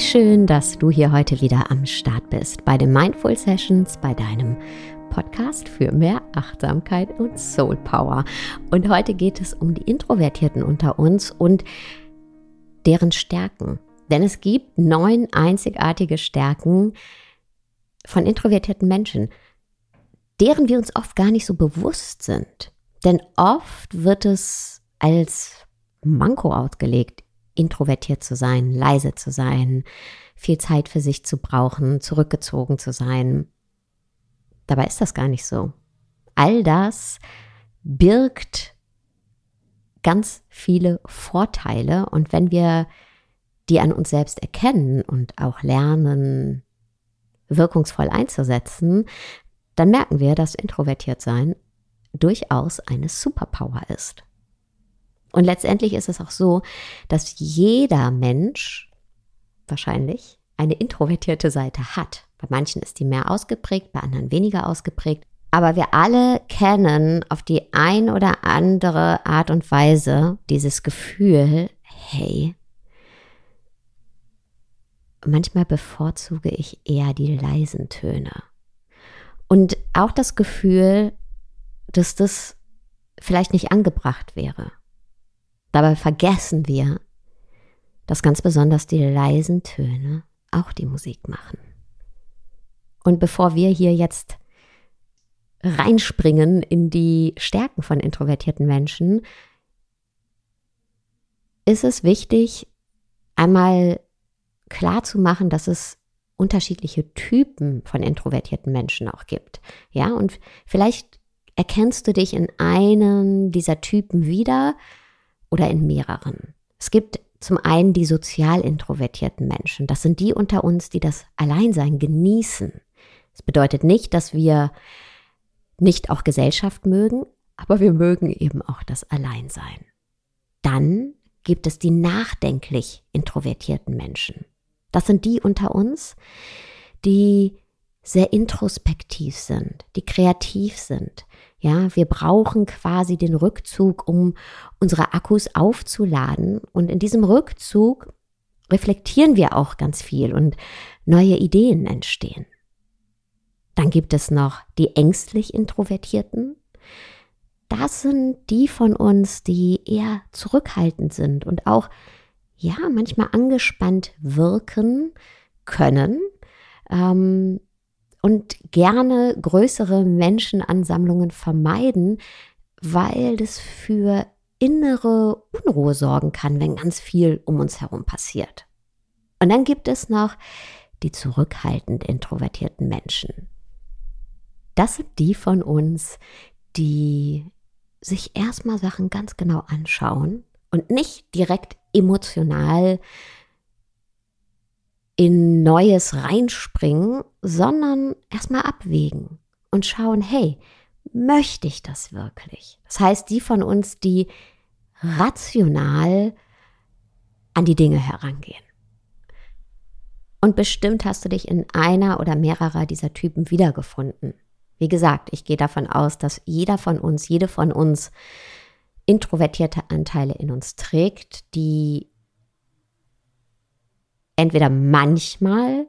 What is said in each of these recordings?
Schön, dass du hier heute wieder am Start bist bei den Mindful Sessions, bei deinem Podcast für mehr Achtsamkeit und Soul Power. Und heute geht es um die Introvertierten unter uns und deren Stärken. Denn es gibt neun einzigartige Stärken von introvertierten Menschen, deren wir uns oft gar nicht so bewusst sind. Denn oft wird es als Manko ausgelegt introvertiert zu sein, leise zu sein, viel Zeit für sich zu brauchen, zurückgezogen zu sein. Dabei ist das gar nicht so. All das birgt ganz viele Vorteile und wenn wir die an uns selbst erkennen und auch lernen, wirkungsvoll einzusetzen, dann merken wir, dass introvertiert sein durchaus eine Superpower ist. Und letztendlich ist es auch so, dass jeder Mensch wahrscheinlich eine introvertierte Seite hat. Bei manchen ist die mehr ausgeprägt, bei anderen weniger ausgeprägt. Aber wir alle kennen auf die ein oder andere Art und Weise dieses Gefühl, hey, manchmal bevorzuge ich eher die leisen Töne. Und auch das Gefühl, dass das vielleicht nicht angebracht wäre. Dabei vergessen wir, dass ganz besonders die leisen Töne auch die Musik machen. Und bevor wir hier jetzt reinspringen in die Stärken von introvertierten Menschen, ist es wichtig, einmal klar zu machen, dass es unterschiedliche Typen von introvertierten Menschen auch gibt. Ja, und vielleicht erkennst du dich in einem dieser Typen wieder oder in mehreren. Es gibt zum einen die sozial introvertierten Menschen. Das sind die unter uns, die das Alleinsein genießen. Das bedeutet nicht, dass wir nicht auch Gesellschaft mögen, aber wir mögen eben auch das Alleinsein. Dann gibt es die nachdenklich introvertierten Menschen. Das sind die unter uns, die sehr introspektiv sind, die kreativ sind, ja, wir brauchen quasi den Rückzug, um unsere Akkus aufzuladen. Und in diesem Rückzug reflektieren wir auch ganz viel und neue Ideen entstehen. Dann gibt es noch die ängstlich Introvertierten. Das sind die von uns, die eher zurückhaltend sind und auch, ja, manchmal angespannt wirken können. Ähm, und gerne größere Menschenansammlungen vermeiden, weil das für innere Unruhe sorgen kann, wenn ganz viel um uns herum passiert. Und dann gibt es noch die zurückhaltend introvertierten Menschen. Das sind die von uns, die sich erstmal Sachen ganz genau anschauen und nicht direkt emotional in Neues reinspringen, sondern erstmal abwägen und schauen, hey, möchte ich das wirklich? Das heißt, die von uns, die rational an die Dinge herangehen. Und bestimmt hast du dich in einer oder mehrerer dieser Typen wiedergefunden. Wie gesagt, ich gehe davon aus, dass jeder von uns, jede von uns introvertierte Anteile in uns trägt, die entweder manchmal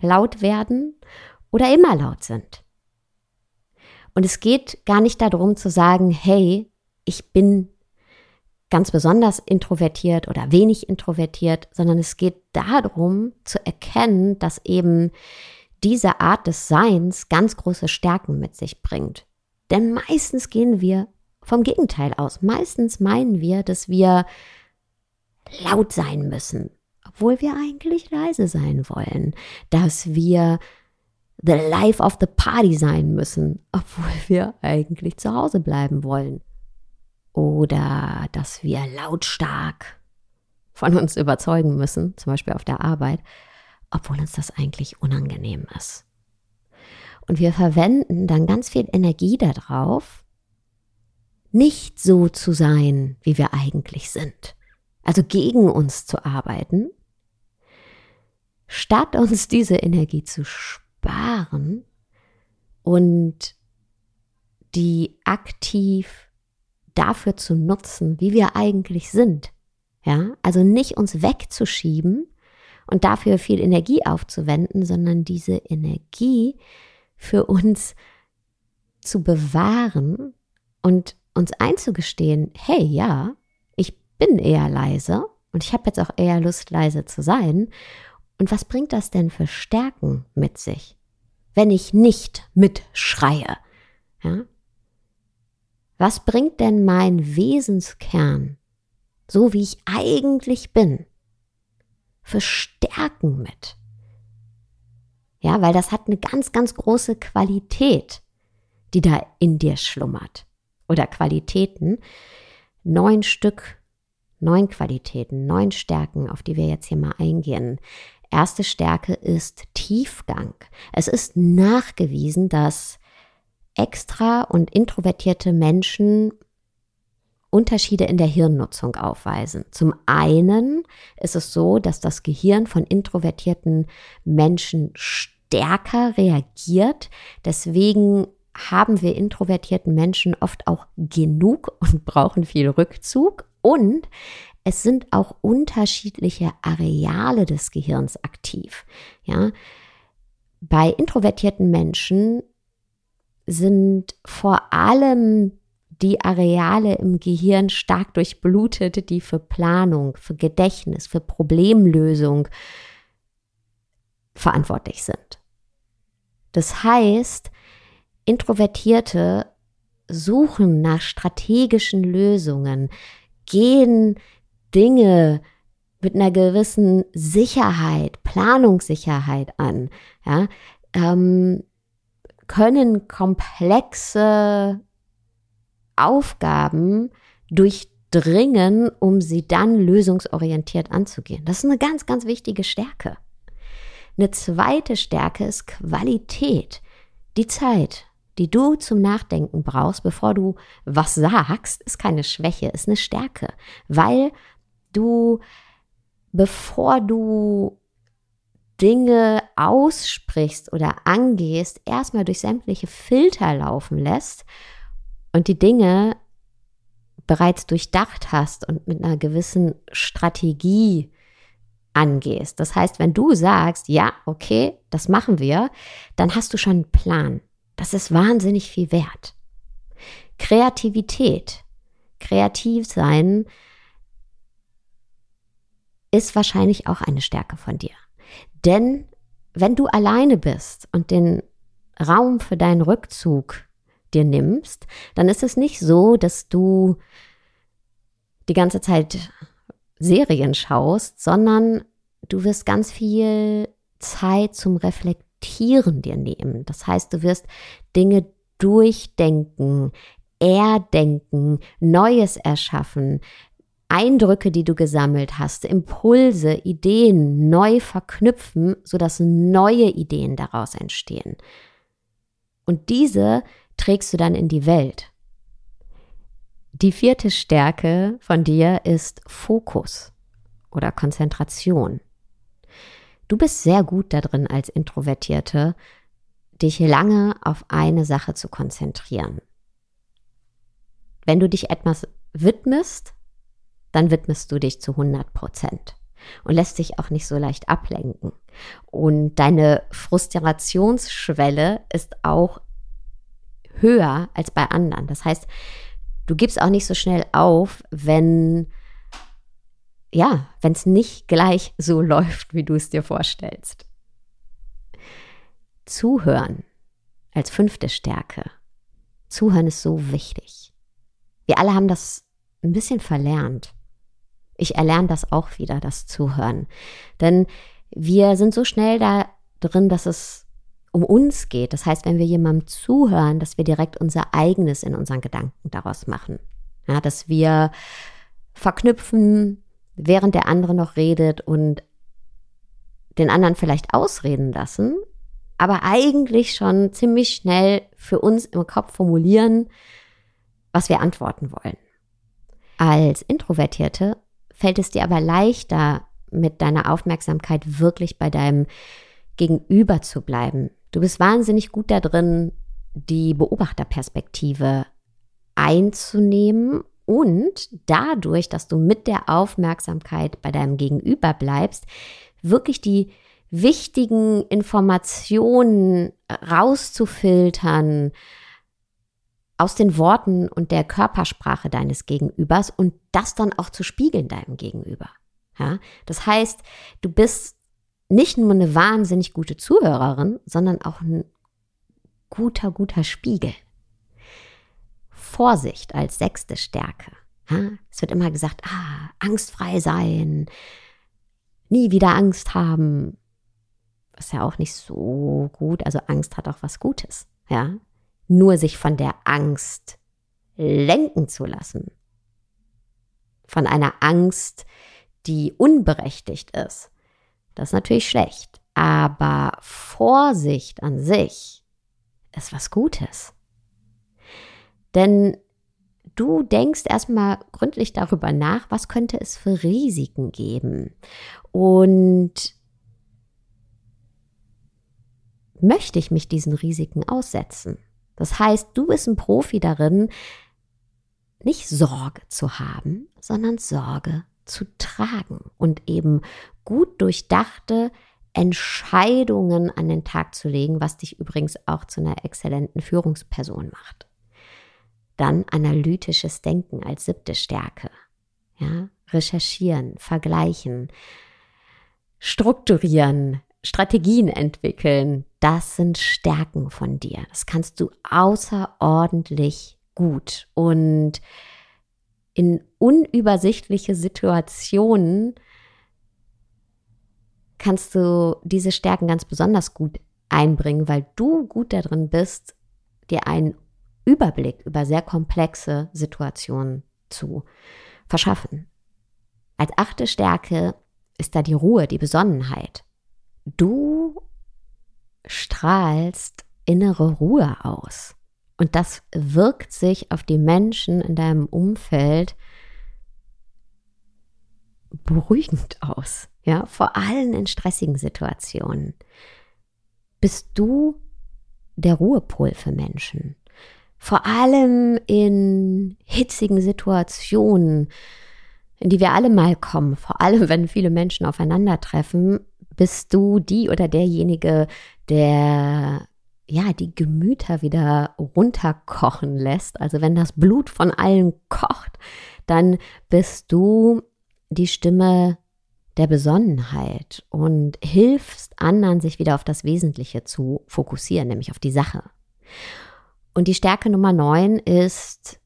laut werden oder immer laut sind. Und es geht gar nicht darum zu sagen, hey, ich bin ganz besonders introvertiert oder wenig introvertiert, sondern es geht darum zu erkennen, dass eben diese Art des Seins ganz große Stärken mit sich bringt. Denn meistens gehen wir vom Gegenteil aus. Meistens meinen wir, dass wir laut sein müssen, obwohl wir eigentlich leise sein wollen, dass wir the life of the party sein müssen, obwohl wir eigentlich zu Hause bleiben wollen. Oder dass wir lautstark von uns überzeugen müssen, zum Beispiel auf der Arbeit, obwohl uns das eigentlich unangenehm ist. Und wir verwenden dann ganz viel Energie darauf, nicht so zu sein, wie wir eigentlich sind also gegen uns zu arbeiten, statt uns diese Energie zu sparen und die aktiv dafür zu nutzen, wie wir eigentlich sind. Ja, also nicht uns wegzuschieben und dafür viel Energie aufzuwenden, sondern diese Energie für uns zu bewahren und uns einzugestehen, hey, ja, bin eher leise und ich habe jetzt auch eher Lust, leise zu sein. Und was bringt das denn für Stärken mit sich, wenn ich nicht mitschreie? Ja? Was bringt denn mein Wesenskern, so wie ich eigentlich bin, für Stärken mit? Ja, weil das hat eine ganz, ganz große Qualität, die da in dir schlummert. Oder Qualitäten. Neun Stück, neun Qualitäten, neun Stärken, auf die wir jetzt hier mal eingehen. Erste Stärke ist Tiefgang. Es ist nachgewiesen, dass extra und introvertierte Menschen Unterschiede in der Hirnnutzung aufweisen. Zum einen ist es so, dass das Gehirn von introvertierten Menschen stärker reagiert. Deswegen haben wir introvertierten Menschen oft auch genug und brauchen viel Rückzug. Und es sind auch unterschiedliche Areale des Gehirns aktiv. Ja, bei introvertierten Menschen sind vor allem die Areale im Gehirn stark durchblutet, die für Planung, für Gedächtnis, für Problemlösung verantwortlich sind. Das heißt, Introvertierte suchen nach strategischen Lösungen, gehen Dinge mit einer gewissen Sicherheit, Planungssicherheit an, ja, ähm, können komplexe Aufgaben durchdringen, um sie dann lösungsorientiert anzugehen. Das ist eine ganz, ganz wichtige Stärke. Eine zweite Stärke ist Qualität. Die Zeit, die du zum Nachdenken brauchst, bevor du was sagst, ist keine Schwäche, ist eine Stärke, weil du, bevor du Dinge aussprichst oder angehst, erstmal durch sämtliche Filter laufen lässt und die Dinge bereits durchdacht hast und mit einer gewissen Strategie angehst. Das heißt, wenn du sagst, ja, okay, das machen wir, dann hast du schon einen Plan. Das ist wahnsinnig viel wert. Kreativität, kreativ sein, ist wahrscheinlich auch eine Stärke von dir. Denn wenn du alleine bist und den Raum für deinen Rückzug dir nimmst, dann ist es nicht so, dass du die ganze Zeit Serien schaust, sondern du wirst ganz viel Zeit zum Reflektieren dir nehmen. Das heißt, du wirst Dinge durchdenken, erdenken, Neues erschaffen, Eindrücke, die du gesammelt hast, Impulse, Ideen neu verknüpfen, sodass neue Ideen daraus entstehen. Und diese trägst du dann in die Welt. Die vierte Stärke von dir ist Fokus oder Konzentration. Du bist sehr gut darin als Introvertierte, dich lange auf eine Sache zu konzentrieren. Wenn du dich etwas widmest, dann widmest du dich zu 100 Prozent und lässt dich auch nicht so leicht ablenken. Und deine Frustrationsschwelle ist auch höher als bei anderen. Das heißt, du gibst auch nicht so schnell auf, wenn ja, wenn es nicht gleich so läuft, wie du es dir vorstellst. Zuhören als fünfte Stärke. Zuhören ist so wichtig. Wir alle haben das ein bisschen verlernt. Ich erlerne das auch wieder, das Zuhören. Denn wir sind so schnell da drin, dass es um uns geht. Das heißt, wenn wir jemandem zuhören, dass wir direkt unser eigenes in unseren Gedanken daraus machen. Ja, dass wir verknüpfen, während der andere noch redet und den anderen vielleicht ausreden lassen, aber eigentlich schon ziemlich schnell für uns im Kopf formulieren, was wir antworten wollen. Als Introvertierte fällt es dir aber leichter, mit deiner Aufmerksamkeit wirklich bei deinem Gegenüber zu bleiben. Du bist wahnsinnig gut da drin, die Beobachterperspektive einzunehmen und dadurch, dass du mit der Aufmerksamkeit bei deinem Gegenüber bleibst, wirklich die wichtigen Informationen rauszufiltern aus den Worten und der Körpersprache deines Gegenübers und das dann auch zu spiegeln deinem Gegenüber. Ja, das heißt, du bist nicht nur eine wahnsinnig gute Zuhörerin, sondern auch ein guter, guter Spiegel. Vorsicht als sechste Stärke. Es wird immer gesagt, ah, angstfrei sein, nie wieder Angst haben. Ist ja auch nicht so gut. Also Angst hat auch was Gutes. Ja, nur sich von der Angst lenken zu lassen. Von einer Angst, die unberechtigt ist. Das ist natürlich schlecht. Aber Vorsicht an sich ist was Gutes. Denn du denkst erstmal gründlich darüber nach, was könnte es für Risiken geben. Und möchte ich mich diesen Risiken aussetzen? Das heißt, du bist ein Profi darin, nicht Sorge zu haben, sondern Sorge zu tragen und eben gut durchdachte Entscheidungen an den Tag zu legen, was dich übrigens auch zu einer exzellenten Führungsperson macht. Dann analytisches Denken als siebte Stärke. Ja, recherchieren, vergleichen, strukturieren, Strategien entwickeln. Das sind Stärken von dir. Das kannst du außerordentlich gut und in unübersichtliche Situationen kannst du diese Stärken ganz besonders gut einbringen, weil du gut darin bist, dir einen Überblick über sehr komplexe Situationen zu verschaffen. Als achte Stärke ist da die Ruhe, die Besonnenheit. Du strahlst innere Ruhe aus. Und das wirkt sich auf die Menschen in deinem Umfeld beruhigend aus. Ja, vor allem in stressigen Situationen. Bist du der Ruhepol für Menschen? Vor allem in hitzigen Situationen, in die wir alle mal kommen, vor allem wenn viele Menschen aufeinandertreffen, bist du die oder derjenige, der ja, die Gemüter wieder runterkochen lässt. Also wenn das Blut von allen kocht, dann bist du die Stimme der Besonnenheit und hilfst anderen, sich wieder auf das Wesentliche zu fokussieren, nämlich auf die Sache. Und die Stärke Nummer neun ist,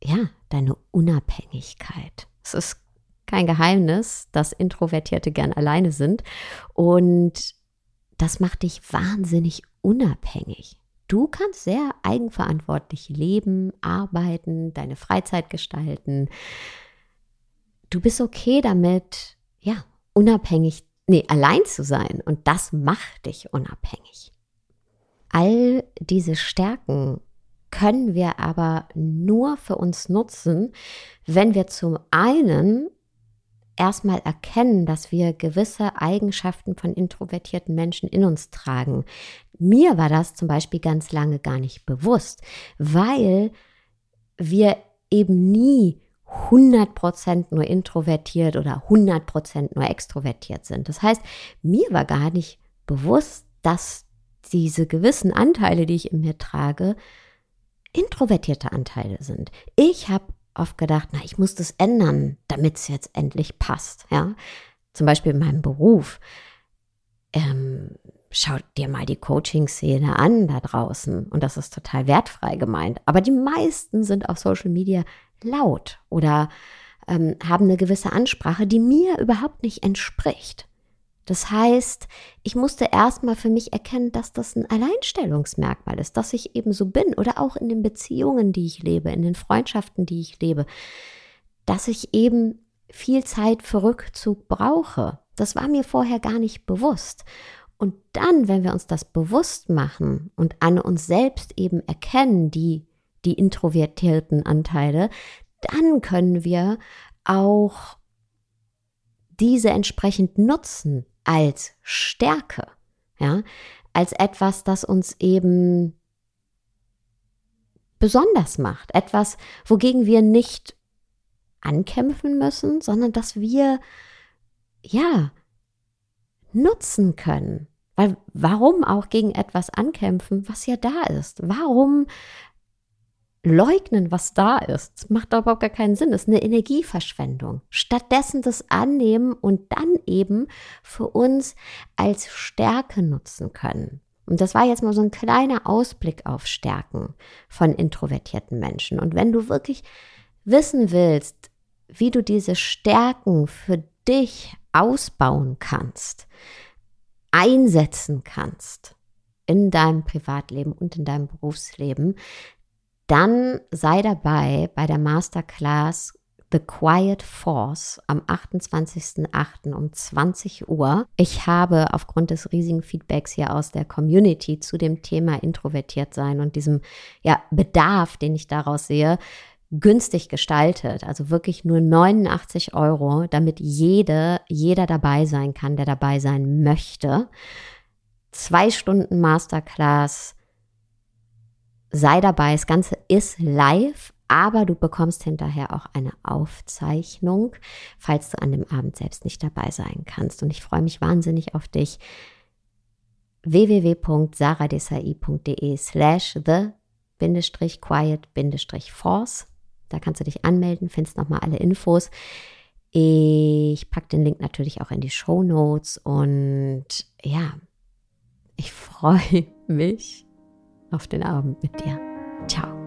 ja, deine Unabhängigkeit. Es ist kein Geheimnis, dass Introvertierte gern alleine sind und das macht dich wahnsinnig unabhängig. Du kannst sehr eigenverantwortlich leben, arbeiten, deine Freizeit gestalten. Du bist okay damit, ja, unabhängig, nee, allein zu sein. Und das macht dich unabhängig. All diese Stärken können wir aber nur für uns nutzen, wenn wir zum einen erstmal erkennen, dass wir gewisse Eigenschaften von introvertierten Menschen in uns tragen. Mir war das zum Beispiel ganz lange gar nicht bewusst, weil wir eben nie 100% nur introvertiert oder 100% nur extrovertiert sind. Das heißt, mir war gar nicht bewusst, dass diese gewissen Anteile, die ich in mir trage, introvertierte Anteile sind. Ich habe oft gedacht, na, ich muss das ändern, damit es jetzt endlich passt. Ja, zum Beispiel in meinem Beruf. Ähm, schau dir mal die Coaching-Szene an da draußen. Und das ist total wertfrei gemeint. Aber die meisten sind auf Social Media laut oder ähm, haben eine gewisse Ansprache, die mir überhaupt nicht entspricht. Das heißt, ich musste erstmal für mich erkennen, dass das ein Alleinstellungsmerkmal ist, dass ich eben so bin oder auch in den Beziehungen, die ich lebe, in den Freundschaften, die ich lebe, dass ich eben viel Zeit für Rückzug brauche. Das war mir vorher gar nicht bewusst. Und dann, wenn wir uns das bewusst machen und an uns selbst eben erkennen, die, die introvertierten Anteile, dann können wir auch diese entsprechend nutzen als Stärke, ja, als etwas, das uns eben besonders macht. Etwas, wogegen wir nicht ankämpfen müssen, sondern dass wir, ja, nutzen können. Weil warum auch gegen etwas ankämpfen, was ja da ist? Warum leugnen, was da ist? Das macht überhaupt gar keinen Sinn. Das ist eine Energieverschwendung. Stattdessen das annehmen und dann eben für uns als Stärke nutzen können. Und das war jetzt mal so ein kleiner Ausblick auf Stärken von introvertierten Menschen. Und wenn du wirklich wissen willst, wie du diese Stärken für dich ausbauen kannst, einsetzen kannst in deinem Privatleben und in deinem Berufsleben, dann sei dabei bei der Masterclass The Quiet Force am 28.08. um 20 Uhr. Ich habe aufgrund des riesigen Feedbacks hier aus der Community zu dem Thema introvertiert sein und diesem ja, Bedarf, den ich daraus sehe, günstig gestaltet, also wirklich nur 89 Euro, damit jede, jeder dabei sein kann, der dabei sein möchte. Zwei Stunden Masterclass, sei dabei. Das Ganze ist live, aber du bekommst hinterher auch eine Aufzeichnung, falls du an dem Abend selbst nicht dabei sein kannst. Und ich freue mich wahnsinnig auf dich. www.saradesai.de slash the-quiet-force da kannst du dich anmelden, findest nochmal alle Infos. Ich packe den Link natürlich auch in die Show Notes und ja, ich freue mich auf den Abend mit dir. Ciao.